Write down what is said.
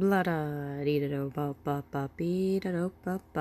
Blah da dee da do ba ba ba bee da do ba ba.